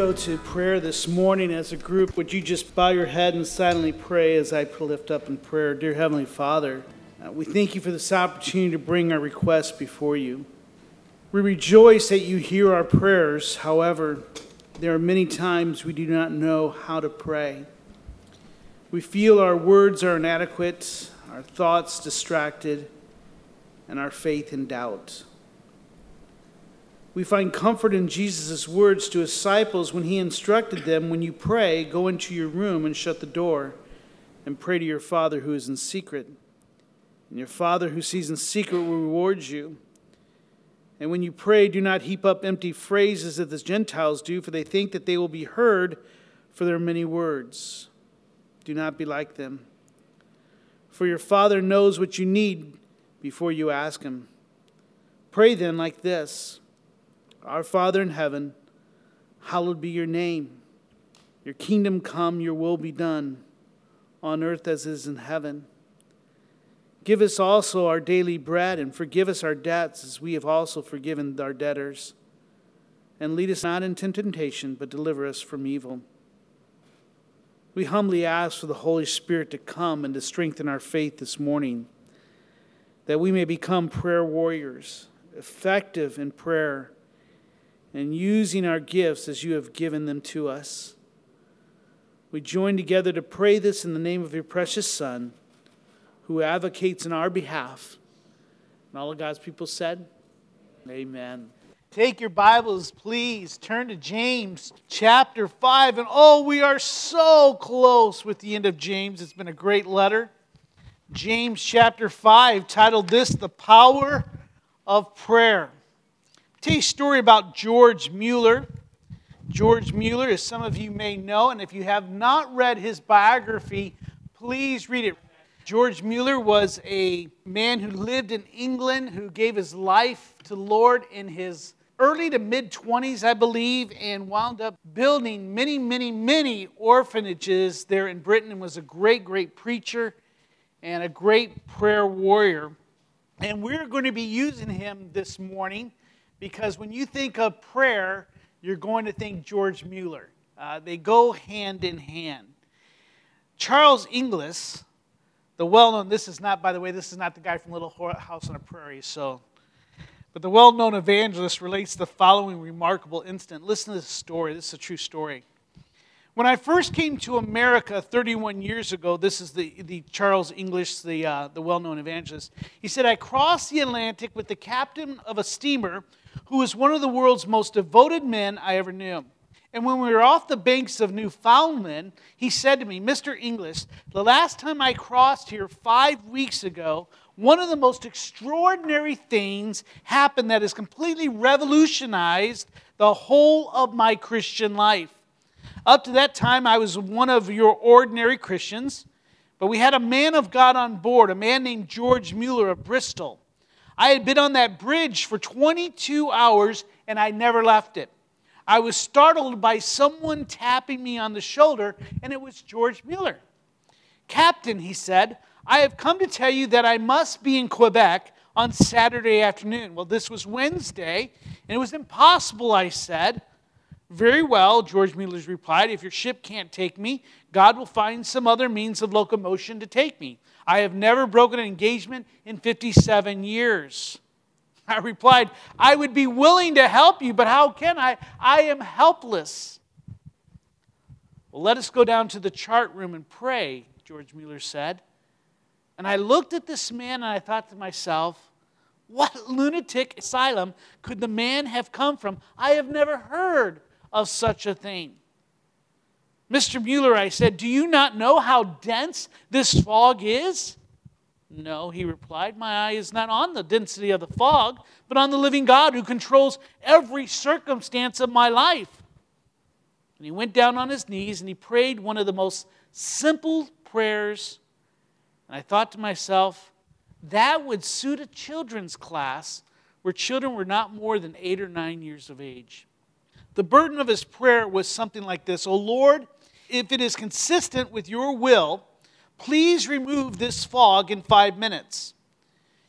Go to prayer this morning as a group. Would you just bow your head and silently pray as I lift up in prayer? Dear Heavenly Father, uh, we thank you for this opportunity to bring our requests before you. We rejoice that you hear our prayers. However, there are many times we do not know how to pray. We feel our words are inadequate, our thoughts distracted, and our faith in doubt. We find comfort in Jesus' words to his disciples when he instructed them when you pray, go into your room and shut the door and pray to your Father who is in secret. And your Father who sees in secret will reward you. And when you pray, do not heap up empty phrases as the Gentiles do, for they think that they will be heard for their many words. Do not be like them. For your Father knows what you need before you ask Him. Pray then like this. Our Father in heaven, hallowed be your name. Your kingdom come, your will be done, on earth as is in heaven. Give us also our daily bread, and forgive us our debts as we have also forgiven our debtors. And lead us not into temptation, but deliver us from evil. We humbly ask for the Holy Spirit to come and to strengthen our faith this morning, that we may become prayer warriors, effective in prayer and using our gifts as you have given them to us. We join together to pray this in the name of your precious Son, who advocates in our behalf. And all of God's people said, Amen. Take your Bibles, please. Turn to James chapter 5. And oh, we are so close with the end of James. It's been a great letter. James chapter 5, titled this The Power of Prayer tell you a story about George Mueller. George Mueller, as some of you may know, and if you have not read his biography, please read it. George Mueller was a man who lived in England, who gave his life to the Lord in his early to mid 20s, I believe, and wound up building many, many, many orphanages there in Britain and was a great, great preacher and a great prayer warrior. And we're going to be using him this morning because when you think of prayer, you're going to think George Mueller. Uh, they go hand in hand. Charles Inglis, the well known, this is not, by the way, this is not the guy from Little House on the Prairie, so. But the well known evangelist relates the following remarkable incident. Listen to this story. This is a true story. When I first came to America 31 years ago, this is the, the Charles Inglis, the, uh, the well known evangelist. He said, I crossed the Atlantic with the captain of a steamer who was one of the world's most devoted men I ever knew. And when we were off the banks of Newfoundland, he said to me, Mr. Inglis, the last time I crossed here five weeks ago, one of the most extraordinary things happened that has completely revolutionized the whole of my Christian life. Up to that time, I was one of your ordinary Christians, but we had a man of God on board, a man named George Mueller of Bristol. I had been on that bridge for 22 hours and I never left it. I was startled by someone tapping me on the shoulder, and it was George Mueller. Captain, he said, I have come to tell you that I must be in Quebec on Saturday afternoon. Well, this was Wednesday, and it was impossible, I said. Very well, George Mueller replied. If your ship can't take me, God will find some other means of locomotion to take me. I have never broken an engagement in 57 years. I replied, I would be willing to help you, but how can I? I am helpless. Well, let us go down to the chart room and pray, George Mueller said. And I looked at this man and I thought to myself, what lunatic asylum could the man have come from? I have never heard of such a thing. Mr. Mueller, I said, do you not know how dense this fog is? No, he replied, my eye is not on the density of the fog, but on the living God who controls every circumstance of my life. And he went down on his knees and he prayed one of the most simple prayers. And I thought to myself, that would suit a children's class where children were not more than eight or nine years of age. The burden of his prayer was something like this O Lord, if it is consistent with your will, please remove this fog in five minutes.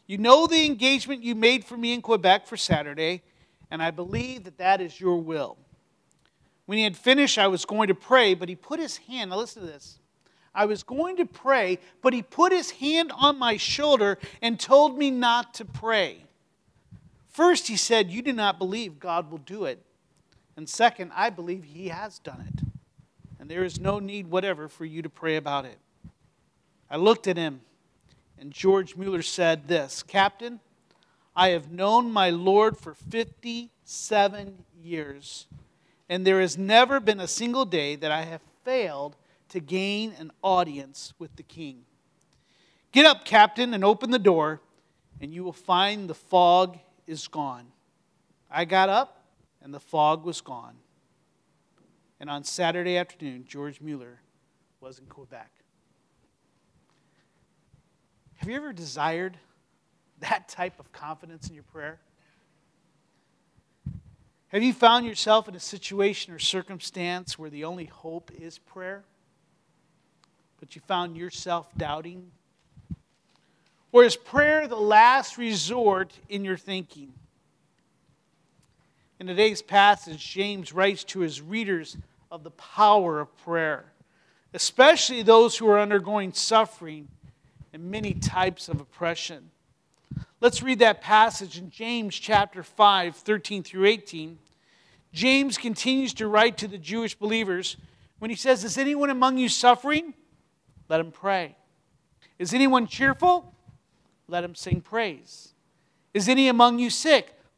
You know the engagement you made for me in Quebec for Saturday, and I believe that that is your will. When he had finished, I was going to pray, but he put his hand, now listen to this. I was going to pray, but he put his hand on my shoulder and told me not to pray. First, he said, You do not believe God will do it. And second, I believe he has done it. And there is no need whatever for you to pray about it. I looked at him, and George Mueller said this Captain, I have known my Lord for 57 years, and there has never been a single day that I have failed to gain an audience with the king. Get up, Captain, and open the door, and you will find the fog is gone. I got up, and the fog was gone. And on Saturday afternoon, George Mueller was in Quebec. Have you ever desired that type of confidence in your prayer? Have you found yourself in a situation or circumstance where the only hope is prayer? But you found yourself doubting? Or is prayer the last resort in your thinking? In today's passage, James writes to his readers of the power of prayer, especially those who are undergoing suffering and many types of oppression. Let's read that passage in James chapter 5, 13 through 18. James continues to write to the Jewish believers when he says, Is anyone among you suffering? Let him pray. Is anyone cheerful? Let him sing praise. Is any among you sick?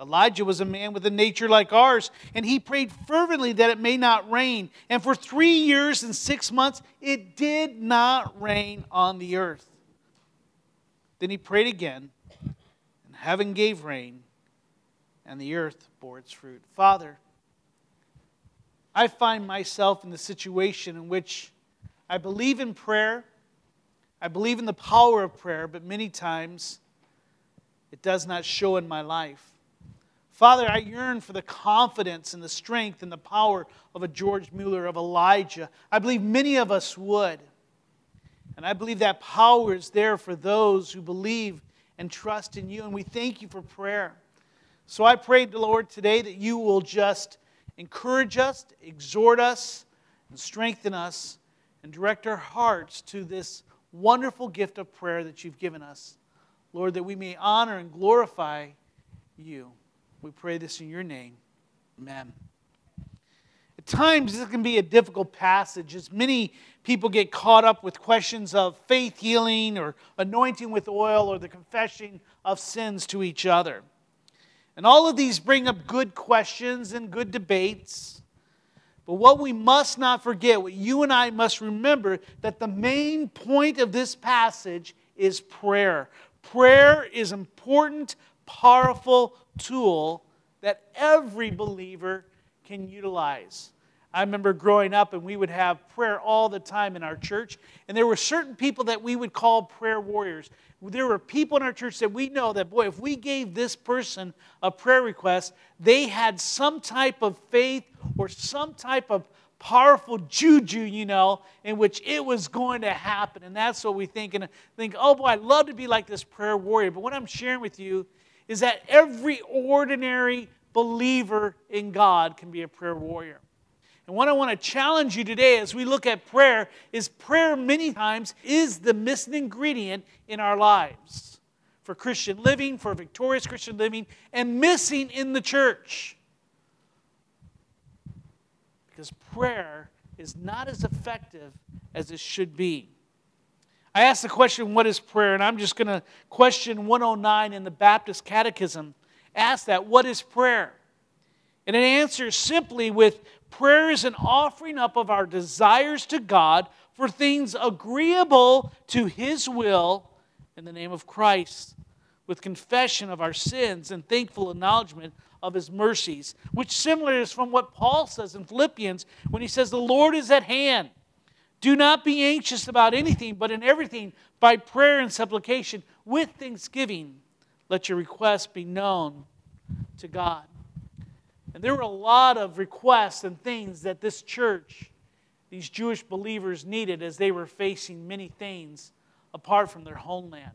Elijah was a man with a nature like ours, and he prayed fervently that it may not rain. And for three years and six months, it did not rain on the earth. Then he prayed again, and heaven gave rain, and the earth bore its fruit. Father, I find myself in the situation in which I believe in prayer, I believe in the power of prayer, but many times it does not show in my life. Father, I yearn for the confidence and the strength and the power of a George Mueller, of Elijah. I believe many of us would. And I believe that power is there for those who believe and trust in you. And we thank you for prayer. So I pray, to Lord, today that you will just encourage us, exhort us, and strengthen us, and direct our hearts to this wonderful gift of prayer that you've given us. Lord, that we may honor and glorify you. We pray this in your name. Amen. At times, this can be a difficult passage as many people get caught up with questions of faith healing or anointing with oil or the confession of sins to each other. And all of these bring up good questions and good debates. But what we must not forget, what you and I must remember, that the main point of this passage is prayer. Prayer is important, powerful tool that every believer can utilize. I remember growing up and we would have prayer all the time in our church. And there were certain people that we would call prayer warriors. There were people in our church that we know that, boy, if we gave this person a prayer request, they had some type of faith or some type of powerful juju, you know, in which it was going to happen. And that's what we think. And think, oh boy, I'd love to be like this prayer warrior. But what I'm sharing with you is that every ordinary believer in God can be a prayer warrior. And what I want to challenge you today as we look at prayer is prayer many times is the missing ingredient in our lives for Christian living, for victorious Christian living, and missing in the church. Because prayer is not as effective as it should be. I asked the question, What is prayer? And I'm just going to question 109 in the Baptist Catechism. Ask that, What is prayer? And it answers simply with prayer is an offering up of our desires to God for things agreeable to His will in the name of Christ, with confession of our sins and thankful acknowledgement of His mercies, which similar is from what Paul says in Philippians when he says, The Lord is at hand. Do not be anxious about anything, but in everything, by prayer and supplication, with thanksgiving, let your requests be known to God. And there were a lot of requests and things that this church, these Jewish believers, needed as they were facing many things apart from their homeland.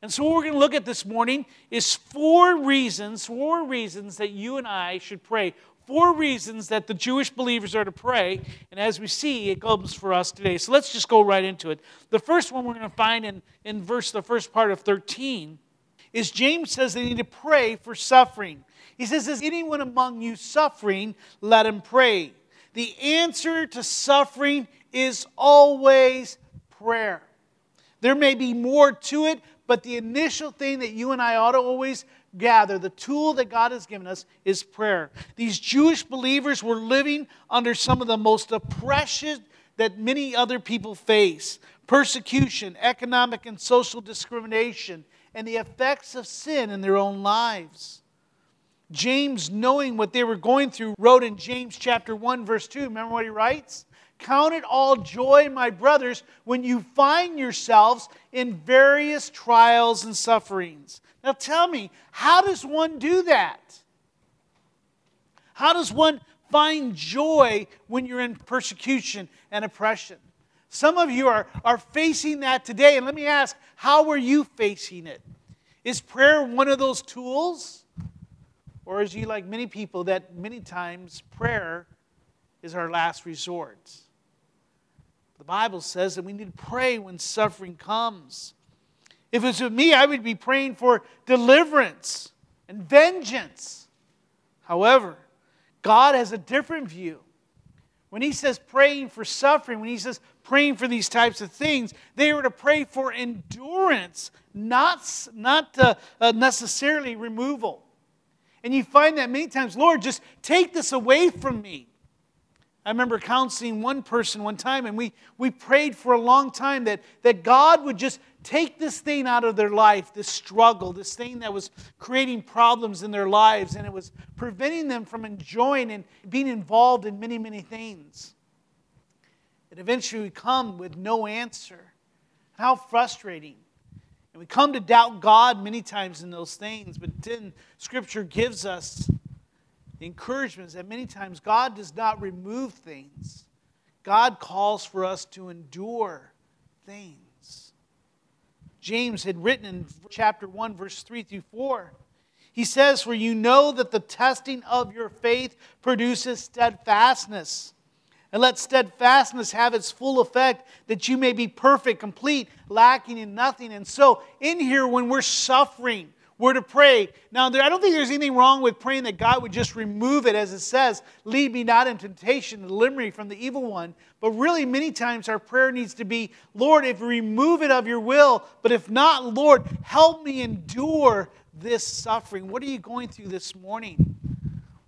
And so, what we're going to look at this morning is four reasons, four reasons that you and I should pray four reasons that the Jewish believers are to pray. And as we see, it comes for us today. So let's just go right into it. The first one we're going to find in, in verse, the first part of 13 is James says they need to pray for suffering. He says, Is anyone among you suffering? Let him pray. The answer to suffering is always prayer. There may be more to it, but the initial thing that you and I ought to always gather, the tool that God has given us is prayer. These Jewish believers were living under some of the most oppression that many other people face persecution, economic and social discrimination, and the effects of sin in their own lives. James, knowing what they were going through, wrote in James chapter 1, verse 2. Remember what he writes? Count it all joy, my brothers, when you find yourselves in various trials and sufferings. Now tell me, how does one do that? How does one find joy when you're in persecution and oppression? Some of you are, are facing that today, and let me ask, how are you facing it? Is prayer one of those tools? Or is you like many people that many times prayer is our last resort? The Bible says that we need to pray when suffering comes. If it was with me, I would be praying for deliverance and vengeance. However, God has a different view. When He says praying for suffering, when He says praying for these types of things, they were to pray for endurance, not, not uh, uh, necessarily removal. And you find that many times, Lord, just take this away from me. I remember counseling one person one time, and we, we prayed for a long time that, that God would just take this thing out of their life, this struggle, this thing that was creating problems in their lives, and it was preventing them from enjoying and being involved in many, many things. And eventually we come with no answer. How frustrating. And we come to doubt God many times in those things, but then Scripture gives us the encouragement is that many times God does not remove things, God calls for us to endure things. James had written in chapter 1, verse 3 through 4. He says, For you know that the testing of your faith produces steadfastness. And let steadfastness have its full effect, that you may be perfect, complete, lacking in nothing. And so, in here, when we're suffering, we're to pray. Now, there, I don't think there's anything wrong with praying that God would just remove it, as it says, lead me not in temptation, deliver me from the evil one. But really, many times our prayer needs to be, Lord, if you remove it of your will, but if not, Lord, help me endure this suffering. What are you going through this morning?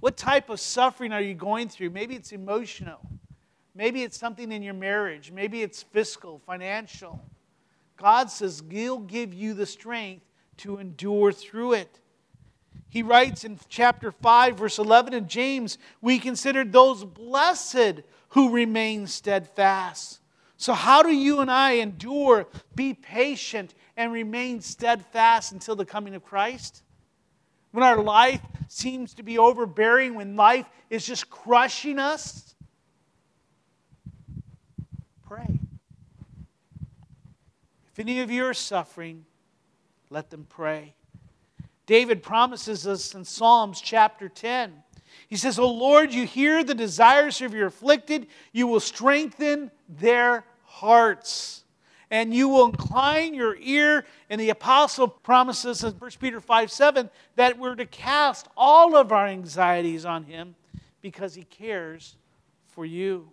What type of suffering are you going through? Maybe it's emotional. Maybe it's something in your marriage. Maybe it's fiscal, financial. God says He'll give you the strength to endure through it. He writes in chapter 5, verse 11 in James, we considered those blessed who remain steadfast. So, how do you and I endure, be patient, and remain steadfast until the coming of Christ? When our life seems to be overbearing, when life is just crushing us, pray. If any of you are suffering, let them pray. David promises us in Psalms chapter 10. He says, O Lord, you hear the desires of your afflicted, you will strengthen their hearts. And you will incline your ear. And the apostle promises in 1 Peter 5 7 that we're to cast all of our anxieties on him because he cares for you.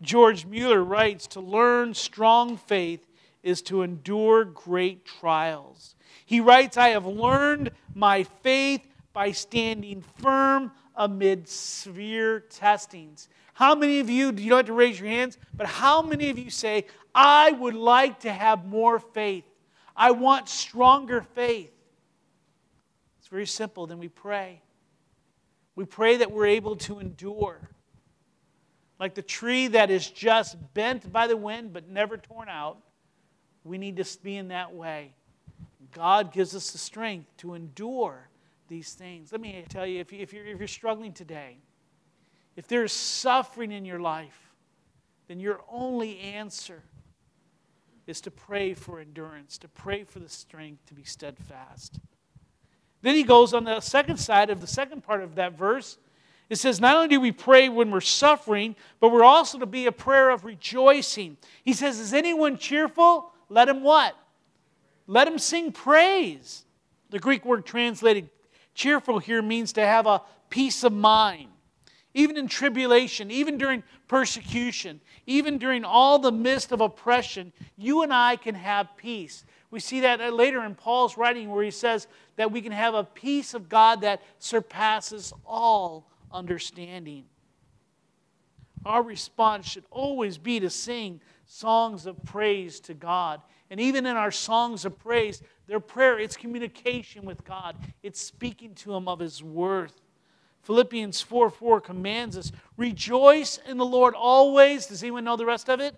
George Mueller writes To learn strong faith is to endure great trials. He writes, I have learned my faith by standing firm amid severe testings. How many of you, you don't have to raise your hands, but how many of you say, I would like to have more faith? I want stronger faith. It's very simple. Then we pray. We pray that we're able to endure. Like the tree that is just bent by the wind but never torn out, we need to be in that way. God gives us the strength to endure these things. Let me tell you if, you, if, you're, if you're struggling today, if there's suffering in your life, then your only answer is to pray for endurance, to pray for the strength to be steadfast. Then he goes on the second side of the second part of that verse. It says, not only do we pray when we're suffering, but we're also to be a prayer of rejoicing. He says, Is anyone cheerful? Let him what? Let him sing praise. The Greek word translated cheerful here means to have a peace of mind. Even in tribulation, even during persecution, even during all the mist of oppression, you and I can have peace. We see that later in Paul's writing where he says that we can have a peace of God that surpasses all understanding. Our response should always be to sing songs of praise to God. And even in our songs of praise, their prayer, it's communication with God, it's speaking to Him of His worth. Philippians 4 4 commands us, rejoice in the Lord always. Does anyone know the rest of it?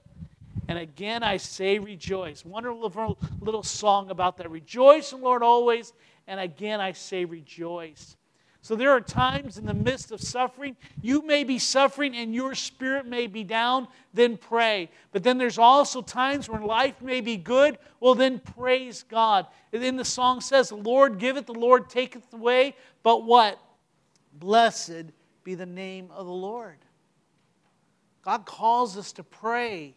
And again, I say rejoice. Wonderful little song about that. Rejoice in the Lord always. And again, I say rejoice. So there are times in the midst of suffering, you may be suffering and your spirit may be down, then pray. But then there's also times when life may be good, well, then praise God. And then the song says, The Lord giveth, the Lord taketh away, but what? Blessed be the name of the Lord. God calls us to pray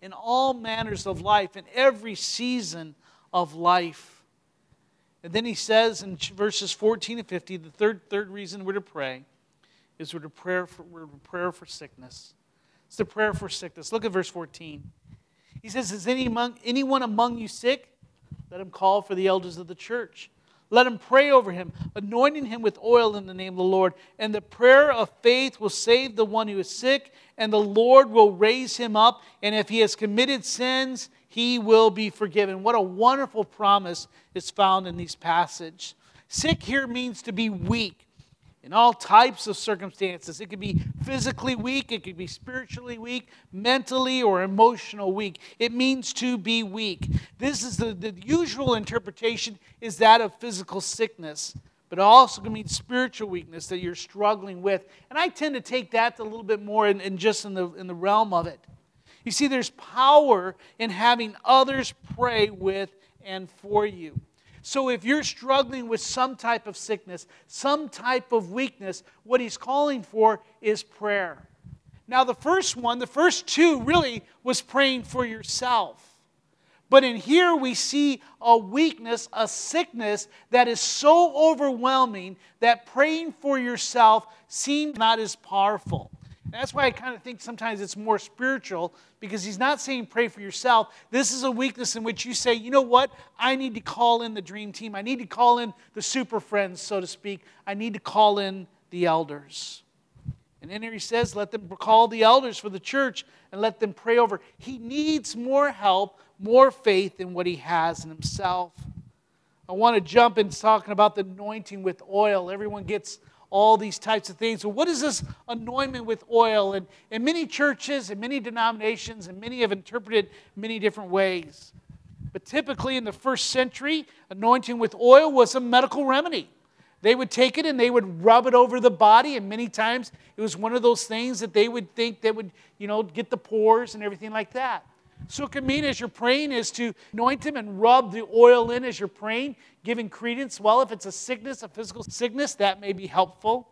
in all manners of life, in every season of life. And then he says in verses 14 and 50, the third, third reason we're to pray is we're to pray for, we're to prayer for sickness. It's the prayer for sickness. Look at verse 14. He says, Is any among, anyone among you sick? Let him call for the elders of the church let him pray over him, anointing him with oil in the name of the Lord. And the prayer of faith will save the one who is sick, and the Lord will raise him up. And if he has committed sins, he will be forgiven. What a wonderful promise is found in these passages. Sick here means to be weak in all types of circumstances. It could be physically weak, it could be spiritually weak, mentally or emotional weak. It means to be weak. This is the, the usual interpretation is that of physical sickness, but it also can mean spiritual weakness that you're struggling with. And I tend to take that a little bit more in, in just in the, in the realm of it. You see, there's power in having others pray with and for you. So if you're struggling with some type of sickness, some type of weakness, what he's calling for is prayer. Now, the first one, the first two really was praying for yourself. But in here, we see a weakness, a sickness that is so overwhelming that praying for yourself seems not as powerful. That's why I kind of think sometimes it's more spiritual because he's not saying pray for yourself. This is a weakness in which you say, you know what? I need to call in the dream team. I need to call in the super friends, so to speak. I need to call in the elders. And then here he says, let them call the elders for the church and let them pray over. He needs more help, more faith in what he has in himself. I want to jump in talking about the anointing with oil. Everyone gets all these types of things. So, what is this anointment with oil? And in many churches and many denominations, and many have interpreted many different ways. But typically in the first century, anointing with oil was a medical remedy. They would take it and they would rub it over the body, and many times it was one of those things that they would think that would, you know, get the pores and everything like that. So it can mean as you're praying is to anoint him and rub the oil in as you're praying, giving credence. Well, if it's a sickness, a physical sickness, that may be helpful.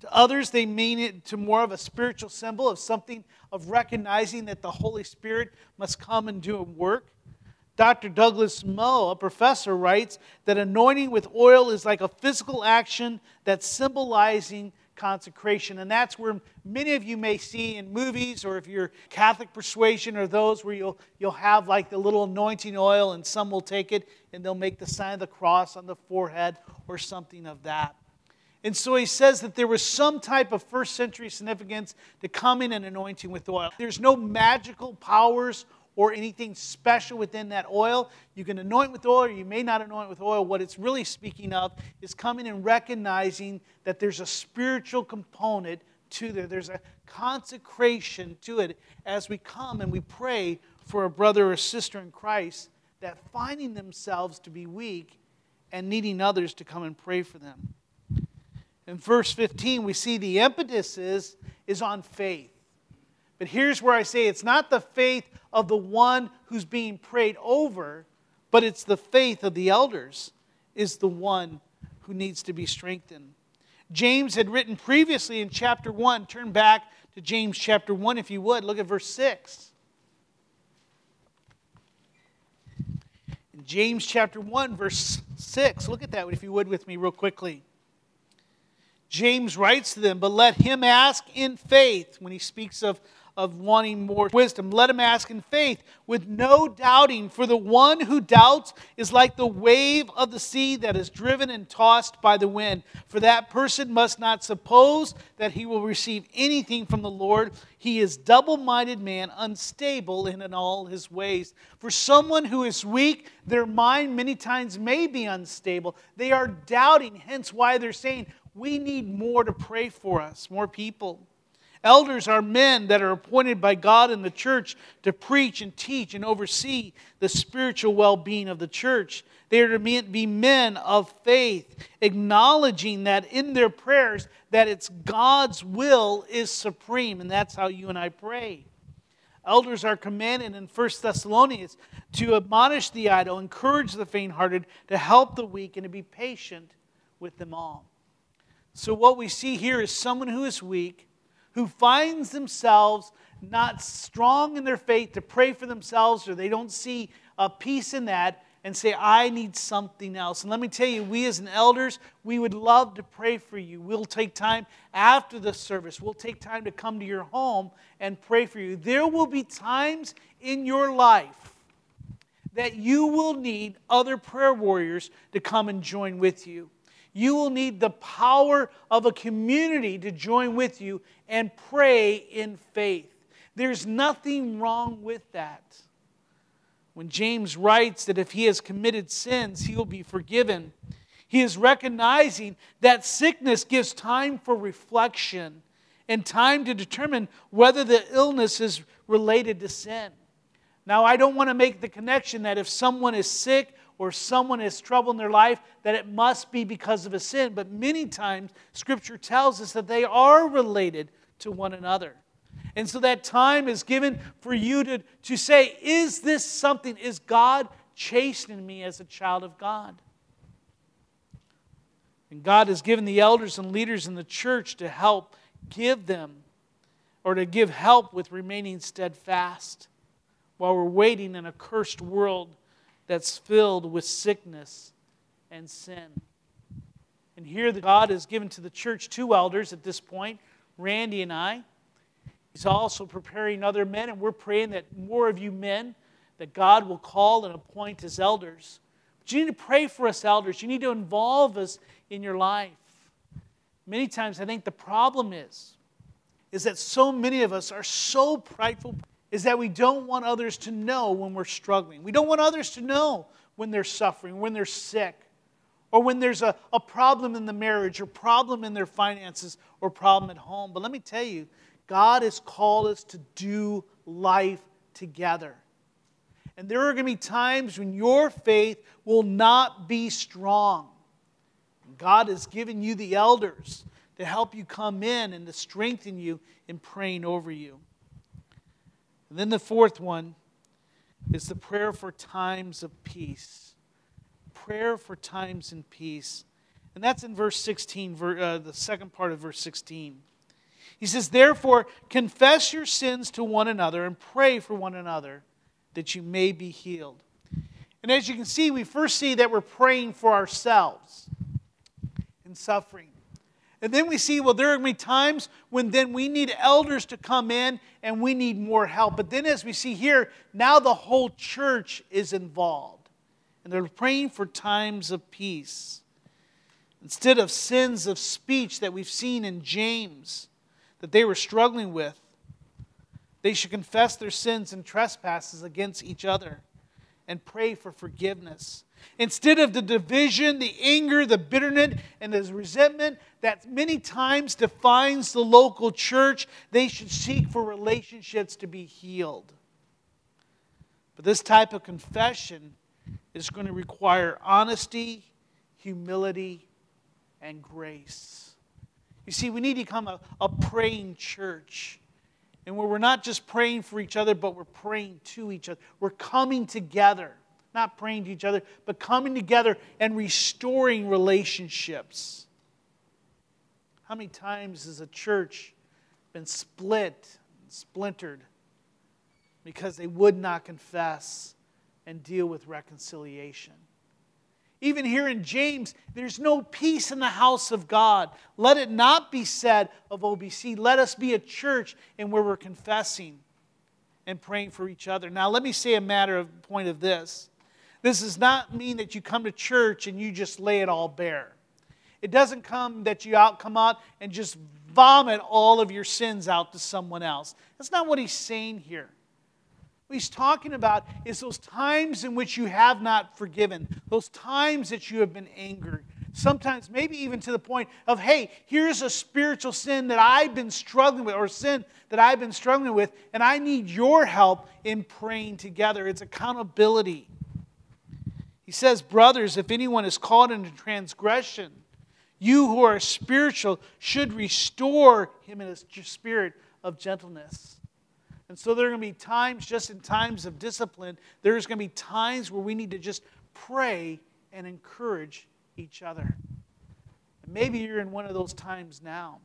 To others, they mean it to more of a spiritual symbol of something of recognizing that the Holy Spirit must come and do a work. Dr. Douglas Moo, a professor, writes that anointing with oil is like a physical action that's symbolizing consecration. And that's where many of you may see in movies, or if you're Catholic persuasion, or those where you'll, you'll have like the little anointing oil, and some will take it and they'll make the sign of the cross on the forehead or something of that. And so he says that there was some type of first century significance to coming and anointing with oil. There's no magical powers or anything special within that oil. You can anoint with oil or you may not anoint with oil. What it's really speaking of is coming and recognizing that there's a spiritual component to there. There's a consecration to it as we come and we pray for a brother or sister in Christ that finding themselves to be weak and needing others to come and pray for them. In verse 15, we see the impetus is, is on faith. But here's where I say it's not the faith of the one who's being prayed over, but it's the faith of the elders is the one who needs to be strengthened. James had written previously in chapter 1, turn back to James chapter 1 if you would, look at verse 6. In James chapter 1, verse 6, look at that if you would with me real quickly. James writes to them, but let him ask in faith when he speaks of of wanting more wisdom. Let him ask in faith with no doubting, for the one who doubts is like the wave of the sea that is driven and tossed by the wind. For that person must not suppose that he will receive anything from the Lord. He is double minded man, unstable in all his ways. For someone who is weak, their mind many times may be unstable. They are doubting, hence why they're saying, We need more to pray for us, more people. Elders are men that are appointed by God in the church to preach and teach and oversee the spiritual well being of the church. They are to be men of faith, acknowledging that in their prayers that it's God's will is supreme, and that's how you and I pray. Elders are commanded in 1 Thessalonians to admonish the idle, encourage the faint hearted, to help the weak, and to be patient with them all. So, what we see here is someone who is weak who finds themselves not strong in their faith to pray for themselves or they don't see a peace in that and say, I need something else. And let me tell you, we as an elders, we would love to pray for you. We'll take time after the service. We'll take time to come to your home and pray for you. There will be times in your life that you will need other prayer warriors to come and join with you you will need the power of a community to join with you and pray in faith. There's nothing wrong with that. When James writes that if he has committed sins, he will be forgiven, he is recognizing that sickness gives time for reflection and time to determine whether the illness is related to sin. Now, I don't want to make the connection that if someone is sick or someone has trouble in their life, that it must be because of a sin. But many times, Scripture tells us that they are related to one another. And so that time is given for you to, to say, Is this something? Is God chastening me as a child of God? And God has given the elders and leaders in the church to help give them or to give help with remaining steadfast while we're waiting in a cursed world that's filled with sickness and sin. And here God has given to the church two elders at this point, Randy and I. He's also preparing other men, and we're praying that more of you men, that God will call and appoint as elders. But you need to pray for us, elders. You need to involve us in your life. Many times I think the problem is, is that so many of us are so prideful is that we don't want others to know when we're struggling. We don't want others to know when they're suffering, when they're sick, or when there's a, a problem in the marriage, or problem in their finances, or problem at home. But let me tell you, God has called us to do life together. And there are going to be times when your faith will not be strong. God has given you the elders to help you come in and to strengthen you in praying over you. And then the fourth one is the prayer for times of peace. Prayer for times in peace. And that's in verse 16, uh, the second part of verse 16. He says, Therefore, confess your sins to one another and pray for one another that you may be healed. And as you can see, we first see that we're praying for ourselves in suffering. And then we see, well, there are going to be times when then we need elders to come in and we need more help. But then, as we see here, now the whole church is involved. And they're praying for times of peace. Instead of sins of speech that we've seen in James that they were struggling with, they should confess their sins and trespasses against each other and pray for forgiveness. Instead of the division, the anger, the bitterness, and the resentment that many times defines the local church, they should seek for relationships to be healed. But this type of confession is going to require honesty, humility, and grace. You see, we need to become a, a praying church. And where we're not just praying for each other, but we're praying to each other. We're coming together, not praying to each other, but coming together and restoring relationships. How many times has a church been split, splintered, because they would not confess and deal with reconciliation? Even here in James, there's no peace in the house of God. Let it not be said of OBC. Let us be a church in where we're confessing and praying for each other. Now, let me say a matter of point of this. This does not mean that you come to church and you just lay it all bare. It doesn't come that you out come out and just vomit all of your sins out to someone else. That's not what he's saying here. What he's talking about is those times in which you have not forgiven, those times that you have been angered. Sometimes, maybe even to the point of, hey, here's a spiritual sin that I've been struggling with, or sin that I've been struggling with, and I need your help in praying together. It's accountability. He says, Brothers, if anyone is caught in a transgression, you who are spiritual should restore him in a spirit of gentleness. And so there are going to be times, just in times of discipline, there's going to be times where we need to just pray and encourage each other. And maybe you're in one of those times now.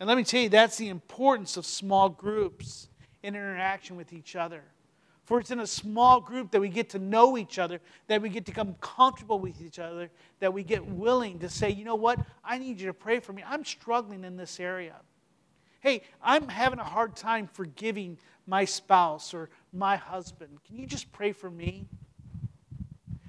And let me tell you, that's the importance of small groups in interaction with each other. For it's in a small group that we get to know each other, that we get to become comfortable with each other, that we get willing to say, you know what, I need you to pray for me. I'm struggling in this area. Hey, I'm having a hard time forgiving my spouse or my husband. Can you just pray for me?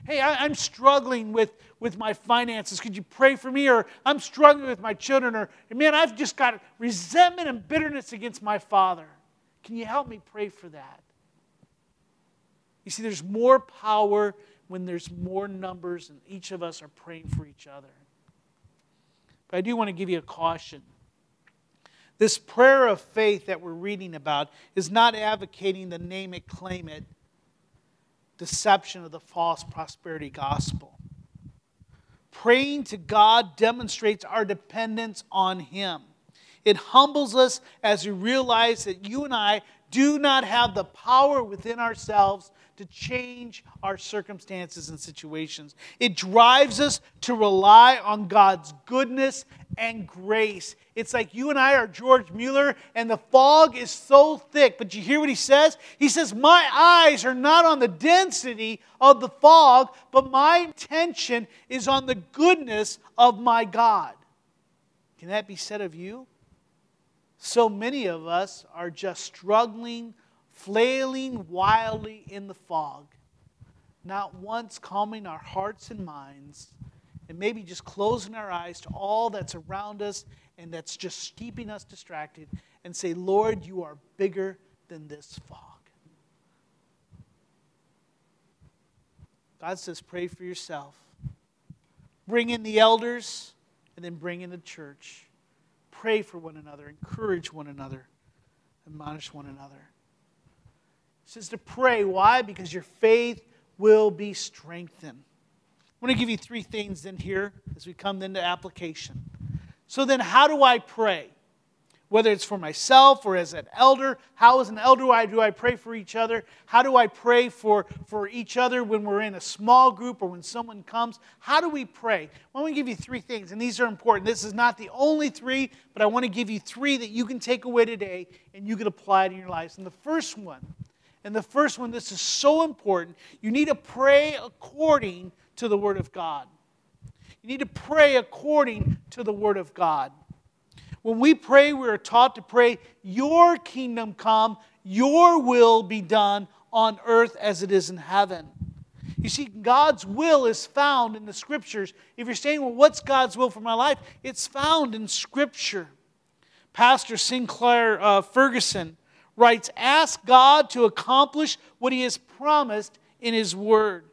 Hey, I, am struggling with, with my finances. Could you pray for me? Or I'm struggling with my children. Or, man, I've just got resentment and bitterness against my father. Can you help me pray for that? You see, there's more power when there's more numbers and each of us are praying for each other. But I do want to give you a caution. This prayer of faith that we're reading about is not advocating the name it, claim it deception of the false prosperity gospel. Praying to God demonstrates our dependence on Him. It humbles us as we realize that you and I do not have the power within ourselves to change our circumstances and situations. It drives us to rely on God's goodness and grace. It's like you and I are George Mueller, and the fog is so thick. But you hear what he says? He says, My eyes are not on the density of the fog, but my attention is on the goodness of my God. Can that be said of you? So many of us are just struggling flailing wildly in the fog, not once calming our hearts and minds, and maybe just closing our eyes to all that's around us and that's just keeping us distracted, and say, Lord, you are bigger than this fog. God says, pray for yourself. Bring in the elders, and then bring in the church. Pray for one another, encourage one another, admonish one another says to pray. Why? Because your faith will be strengthened. I want to give you three things in here as we come into application. So then, how do I pray? Whether it's for myself or as an elder, how as an elder do I, do I pray for each other? How do I pray for, for each other when we're in a small group or when someone comes? How do we pray? I want to give you three things, and these are important. This is not the only three, but I want to give you three that you can take away today and you can apply it in your lives. And the first one and the first one, this is so important. You need to pray according to the Word of God. You need to pray according to the Word of God. When we pray, we are taught to pray, Your kingdom come, Your will be done on earth as it is in heaven. You see, God's will is found in the Scriptures. If you're saying, well, what's God's will for my life? It's found in Scripture. Pastor Sinclair uh, Ferguson writes Ask God to accomplish what He has promised in His Word.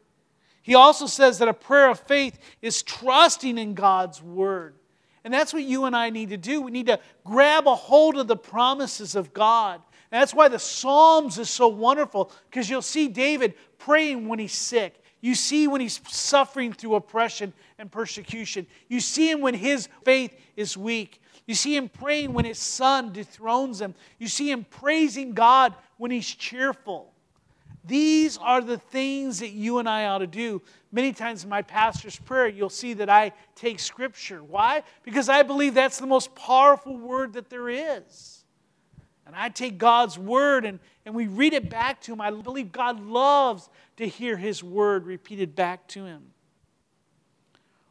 He also says that a prayer of faith is trusting in God's Word. And that's what you and I need to do. We need to grab a hold of the promises of God. And that's why the Psalms is so wonderful, because you'll see David praying when he's sick. You see when he's suffering through oppression and persecution. You see him when his faith is weak. You see him praying when his son dethrones him. You see him praising God when he's cheerful. These are the things that you and I ought to do. Many times in my pastor's prayer, you'll see that I take scripture. Why? Because I believe that's the most powerful word that there is. And I take God's word and, and we read it back to him. I believe God loves to hear his word repeated back to him.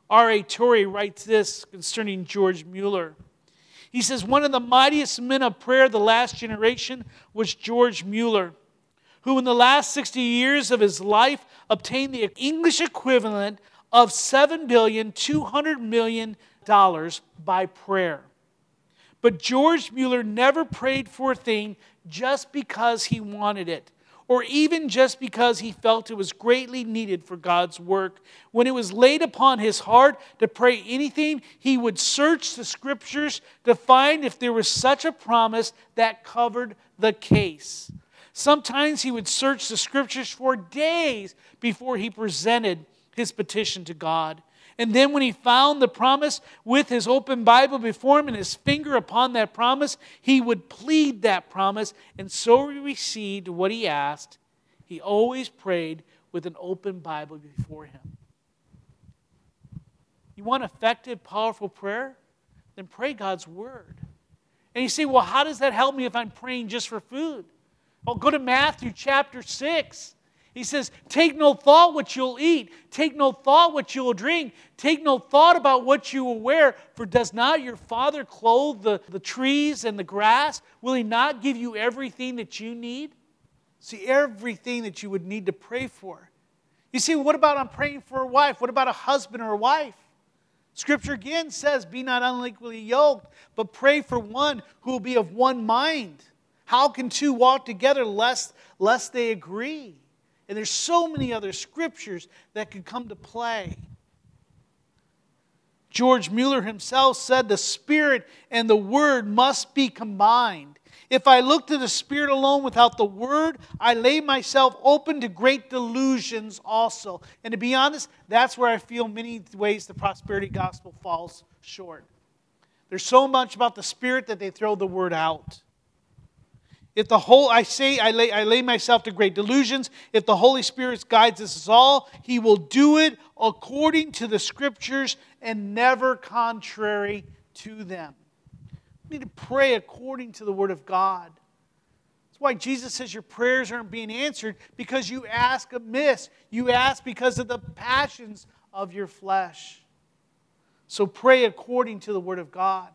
R.A. Torrey writes this concerning George Mueller. He says, One of the mightiest men of prayer of the last generation was George Mueller who in the last 60 years of his life obtained the English equivalent of $7,200 million by prayer. But George Mueller never prayed for a thing just because he wanted it, or even just because he felt it was greatly needed for God's work. When it was laid upon his heart to pray anything, he would search the scriptures to find if there was such a promise that covered the case. Sometimes he would search the scriptures for days before he presented his petition to God. And then, when he found the promise with his open Bible before him and his finger upon that promise, he would plead that promise, and so he received what he asked. He always prayed with an open Bible before him. You want effective, powerful prayer? Then pray God's word. And you say, well, how does that help me if I'm praying just for food? Well, go to Matthew chapter 6. He says, Take no thought what you'll eat, take no thought what you'll drink, take no thought about what you will wear, for does not your Father clothe the, the trees and the grass? Will He not give you everything that you need? See, everything that you would need to pray for. You see, what about I'm praying for a wife? What about a husband or a wife? Scripture again says, Be not unequally yoked, but pray for one who will be of one mind. How can two walk together lest, lest they agree? And there's so many other scriptures that could come to play. George Mueller himself said the Spirit and the Word must be combined. If I look to the Spirit alone without the Word, I lay myself open to great delusions also. And to be honest, that's where I feel many ways the prosperity gospel falls short. There's so much about the Spirit that they throw the Word out. If the whole, I say, I lay, I lay myself to great delusions. If the Holy Spirit guides us all, He will do it according to the Scriptures and never contrary to them. We need to pray according to the Word of God. That's why Jesus says your prayers aren't being answered because you ask amiss. You ask because of the passions of your flesh. So pray according to the Word of God.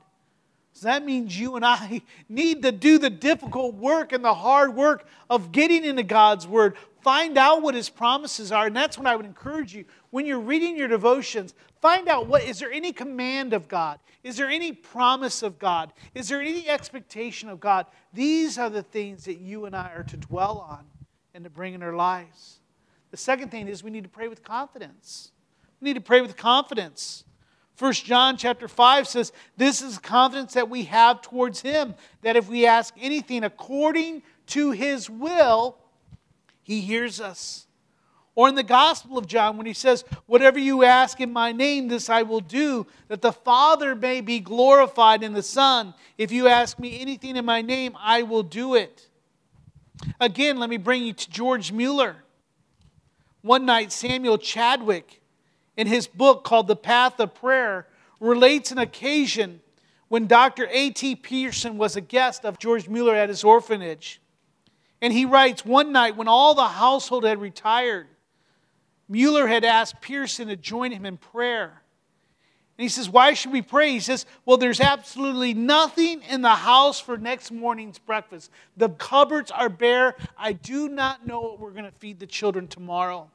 So that means you and I need to do the difficult work and the hard work of getting into God's Word. Find out what His promises are. And that's what I would encourage you. When you're reading your devotions, find out what is there any command of God? Is there any promise of God? Is there any expectation of God? These are the things that you and I are to dwell on and to bring in our lives. The second thing is we need to pray with confidence. We need to pray with confidence. 1 John chapter 5 says, This is confidence that we have towards him, that if we ask anything according to his will, he hears us. Or in the Gospel of John, when he says, Whatever you ask in my name, this I will do, that the Father may be glorified in the Son. If you ask me anything in my name, I will do it. Again, let me bring you to George Mueller. One night, Samuel Chadwick in his book called The Path of Prayer, relates an occasion when Dr. A.T. Pierson was a guest of George Mueller at his orphanage. And he writes One night, when all the household had retired, Mueller had asked Pierson to join him in prayer. And he says, Why should we pray? He says, Well, there's absolutely nothing in the house for next morning's breakfast. The cupboards are bare. I do not know what we're going to feed the children tomorrow.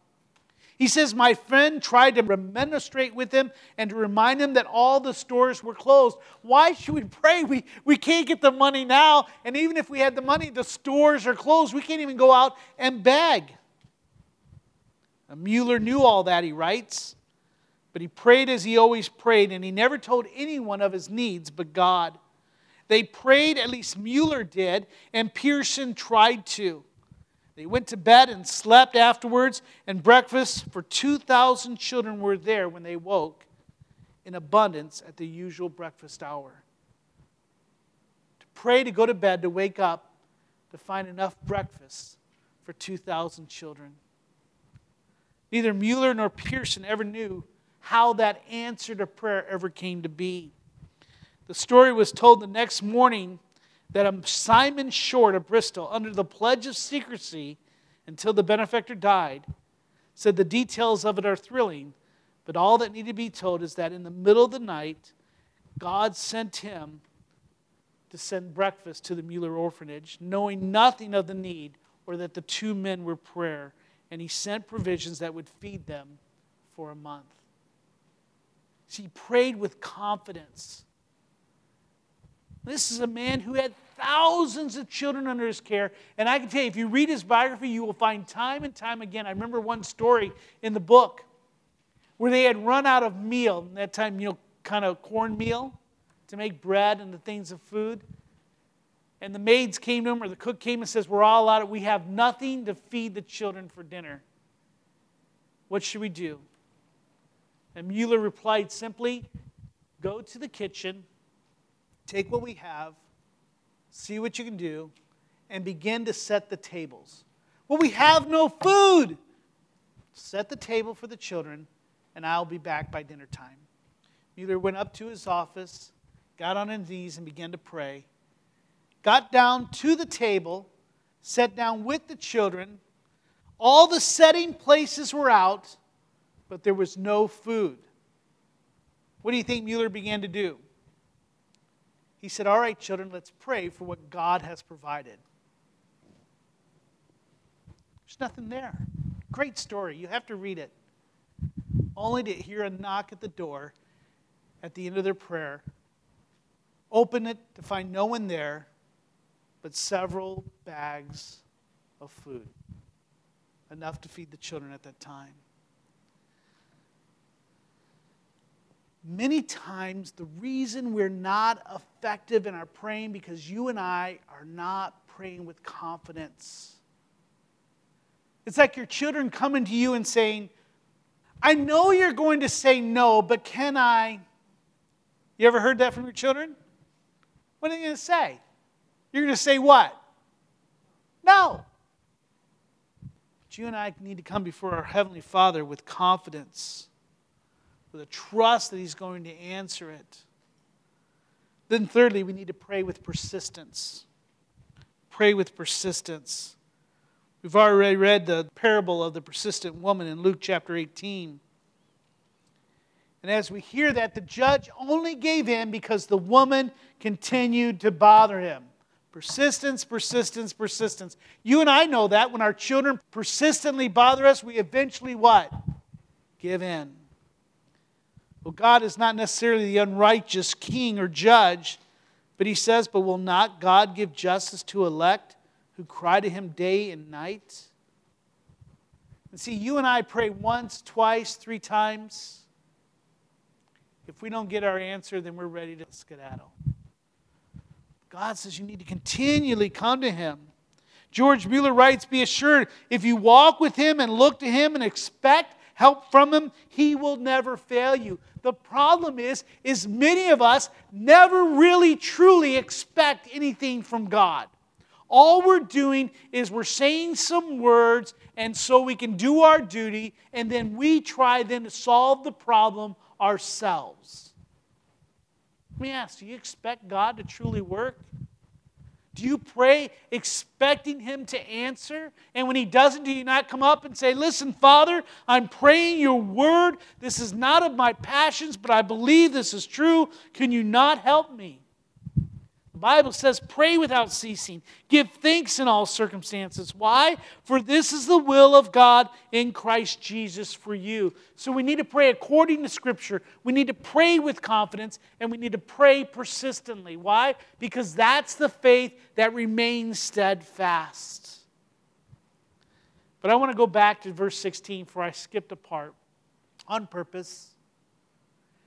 He says, My friend tried to remonstrate with him and to remind him that all the stores were closed. Why should we pray? We, we can't get the money now. And even if we had the money, the stores are closed. We can't even go out and beg. Mueller knew all that, he writes. But he prayed as he always prayed, and he never told anyone of his needs but God. They prayed, at least Mueller did, and Pierson tried to. They went to bed and slept afterwards, and breakfast for 2,000 children were there when they woke in abundance at the usual breakfast hour. To pray to go to bed, to wake up, to find enough breakfast for 2,000 children. Neither Mueller nor Pierson ever knew how that answer to prayer ever came to be. The story was told the next morning that a Simon Short of Bristol, under the pledge of secrecy until the benefactor died, said the details of it are thrilling, but all that needed to be told is that in the middle of the night, God sent him to send breakfast to the Mueller orphanage, knowing nothing of the need or that the two men were prayer, and he sent provisions that would feed them for a month. She prayed with confidence. This is a man who had thousands of children under his care. And I can tell you, if you read his biography, you will find time and time again. I remember one story in the book where they had run out of meal, that time, you know, kind of cornmeal to make bread and the things of food. And the maids came to him, or the cook came and says, We're all out of, we have nothing to feed the children for dinner. What should we do? And Mueller replied simply Go to the kitchen, take what we have, see what you can do, and begin to set the tables. Well, we have no food. Set the table for the children, and I'll be back by dinner time. Mueller went up to his office, got on his knees, and began to pray. Got down to the table, sat down with the children. All the setting places were out but there was no food. What do you think Mueller began to do? He said, All right, children, let's pray for what God has provided. There's nothing there. Great story. You have to read it. Only to hear a knock at the door at the end of their prayer. Open it to find no one there, but several bags of food. Enough to feed the children at that time. Many times the reason we're not effective in our praying because you and I are not praying with confidence. It's like your children coming to you and saying, I know you're going to say no, but can I? You ever heard that from your children? What are you going to say? You're going to say what? No. But you and I need to come before our Heavenly Father with confidence with a trust that He's going to answer it. Then, thirdly, we need to pray with persistence. Pray with persistence. We've already read the parable of the persistent woman in Luke chapter 18. And as we hear that, the judge only gave in because the woman continued to bother him. Persistence, persistence, persistence. You and I know that when our children persistently bother us, we eventually what? Give in. Well, God is not necessarily the unrighteous king or judge, but he says, But will not God give justice to elect who cry to him day and night? And see, you and I pray once, twice, three times. If we don't get our answer, then we're ready to skedaddle. God says you need to continually come to him. George Mueller writes Be assured, if you walk with him and look to him and expect help from him, he will never fail you. The problem is is many of us never really truly expect anything from God. All we're doing is we're saying some words and so we can do our duty and then we try then to solve the problem ourselves. Let me ask, do you expect God to truly work? Do you pray expecting Him to answer? And when He doesn't, do you not come up and say, Listen, Father, I'm praying your word. This is not of my passions, but I believe this is true. Can you not help me? Bible says, pray without ceasing. Give thanks in all circumstances. Why? For this is the will of God in Christ Jesus for you. So we need to pray according to Scripture. We need to pray with confidence, and we need to pray persistently. Why? Because that's the faith that remains steadfast. But I want to go back to verse 16 for I skipped a part on purpose.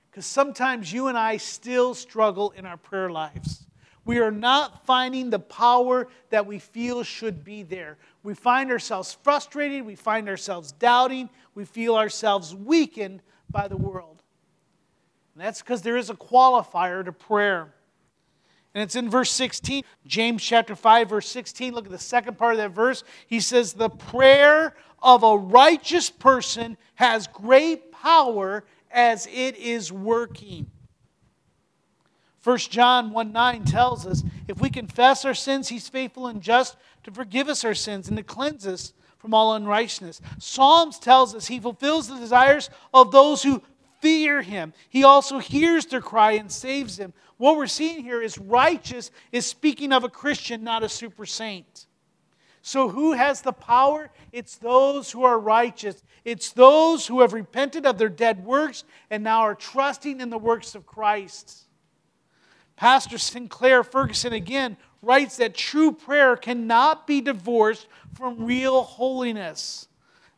Because sometimes you and I still struggle in our prayer lives. We are not finding the power that we feel should be there. We find ourselves frustrated. We find ourselves doubting. We feel ourselves weakened by the world. And that's because there is a qualifier to prayer. And it's in verse 16, James chapter 5, verse 16. Look at the second part of that verse. He says, The prayer of a righteous person has great power as it is working. 1 John 1 9 tells us if we confess our sins, he's faithful and just to forgive us our sins and to cleanse us from all unrighteousness. Psalms tells us he fulfills the desires of those who fear him. He also hears their cry and saves them. What we're seeing here is righteous is speaking of a Christian, not a super saint. So, who has the power? It's those who are righteous. It's those who have repented of their dead works and now are trusting in the works of Christ. Pastor Sinclair Ferguson again writes that true prayer cannot be divorced from real holiness.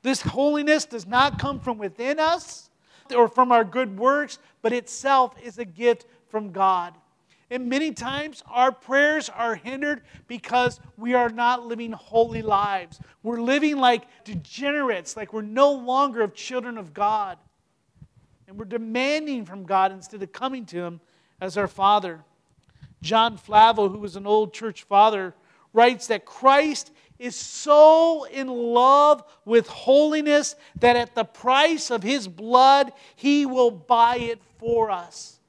This holiness does not come from within us or from our good works, but itself is a gift from God. And many times our prayers are hindered because we are not living holy lives. We're living like degenerates, like we're no longer of children of God. And we're demanding from God instead of coming to Him as our Father. John Flavel, who was an old church father, writes that Christ is so in love with holiness that at the price of his blood, he will buy it for us.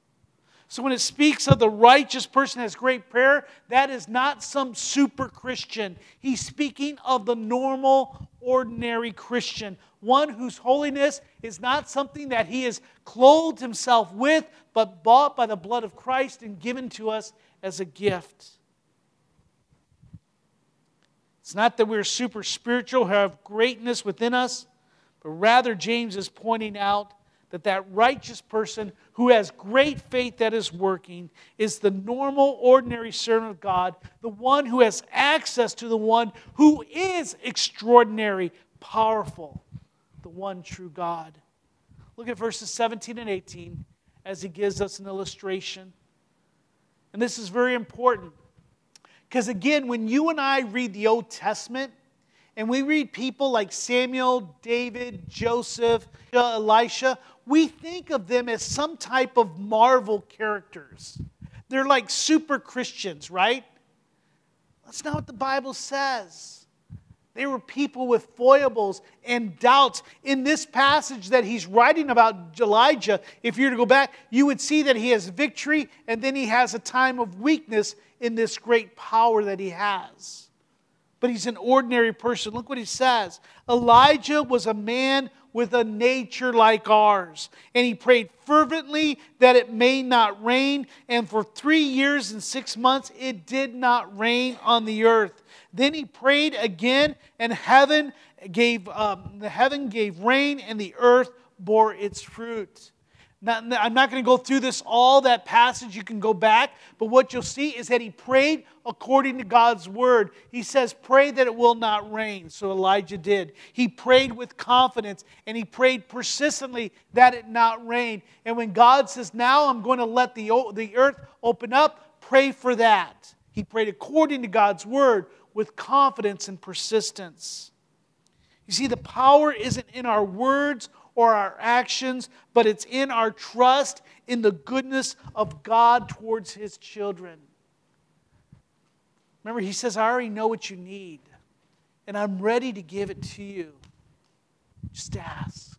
So when it speaks of the righteous person has great prayer, that is not some super Christian. He's speaking of the normal, ordinary Christian, one whose holiness is not something that he has clothed himself with, but bought by the blood of Christ and given to us as a gift. It's not that we're super spiritual, have greatness within us, but rather James is pointing out that that righteous person who has great faith that is working is the normal, ordinary servant of God, the one who has access to the one who is extraordinary, powerful, the one true God. Look at verses 17 and 18 as he gives us an illustration. And this is very important because, again, when you and I read the Old Testament, and we read people like Samuel, David, Joseph, Elisha, we think of them as some type of Marvel characters. They're like super Christians, right? That's not what the Bible says. They were people with foibles and doubts. In this passage that he's writing about Elijah, if you were to go back, you would see that he has victory and then he has a time of weakness in this great power that he has. But he's an ordinary person. Look what he says Elijah was a man with a nature like ours. And he prayed fervently that it may not rain. And for three years and six months, it did not rain on the earth. Then he prayed again, and heaven gave, um, the heaven gave rain, and the earth bore its fruit. Not, I'm not going to go through this all that passage. You can go back, but what you'll see is that he prayed according to God's word. He says, "Pray that it will not rain." So Elijah did. He prayed with confidence and he prayed persistently that it not rain. And when God says, "Now I'm going to let the the earth open up," pray for that. He prayed according to God's word with confidence and persistence. You see, the power isn't in our words or our actions, but it's in our trust in the goodness of God towards His children. Remember, He says, I already know what you need, and I'm ready to give it to you. Just ask.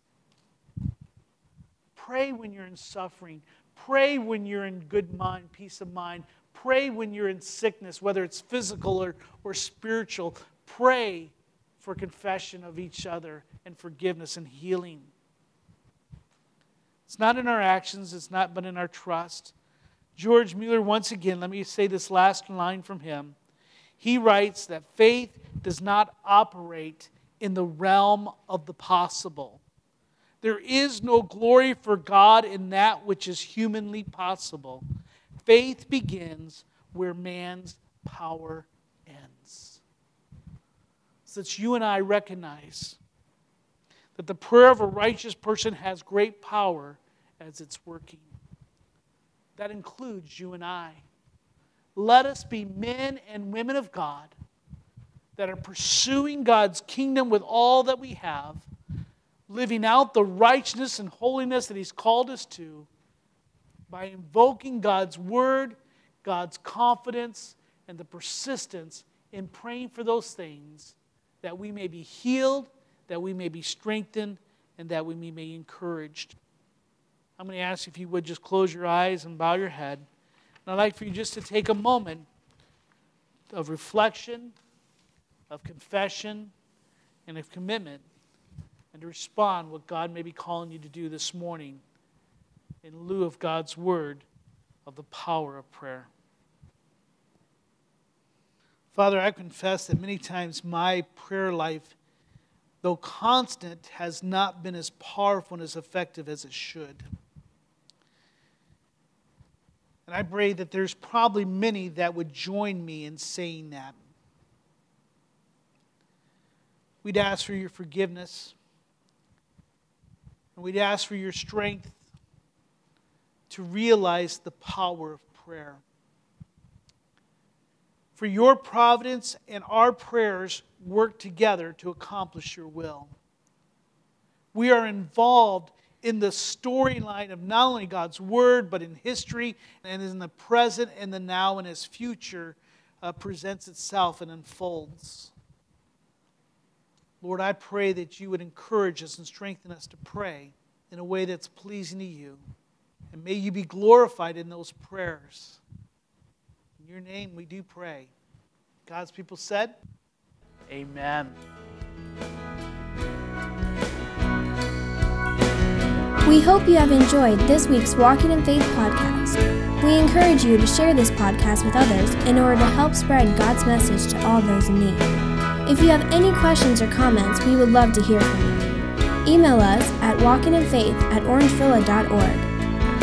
Pray when you're in suffering. Pray when you're in good mind, peace of mind. Pray when you're in sickness, whether it's physical or, or spiritual. Pray for confession of each other and forgiveness and healing. It's not in our actions, it's not but in our trust. George Mueller, once again, let me say this last line from him. He writes that faith does not operate in the realm of the possible. There is no glory for God in that which is humanly possible. Faith begins where man's power ends. That you and I recognize that the prayer of a righteous person has great power as it's working. That includes you and I. Let us be men and women of God that are pursuing God's kingdom with all that we have, living out the righteousness and holiness that He's called us to by invoking God's word, God's confidence, and the persistence in praying for those things that we may be healed, that we may be strengthened, and that we may be encouraged. I'm going to ask if you would just close your eyes and bow your head. And I'd like for you just to take a moment of reflection, of confession, and of commitment, and to respond what God may be calling you to do this morning in lieu of God's word of the power of prayer. Father, I confess that many times my prayer life, though constant, has not been as powerful and as effective as it should. And I pray that there's probably many that would join me in saying that. We'd ask for your forgiveness. And we'd ask for your strength to realize the power of prayer. For your providence and our prayers work together to accomplish your will. We are involved in the storyline of not only God's Word, but in history and in the present and the now and as future uh, presents itself and unfolds. Lord, I pray that you would encourage us and strengthen us to pray in a way that's pleasing to you. And may you be glorified in those prayers. In your name we do pray. God's people said, Amen. We hope you have enjoyed this week's Walking in Faith podcast. We encourage you to share this podcast with others in order to help spread God's message to all those in need. If you have any questions or comments, we would love to hear from you. Email us at walkinginfaith at orangevilla.org.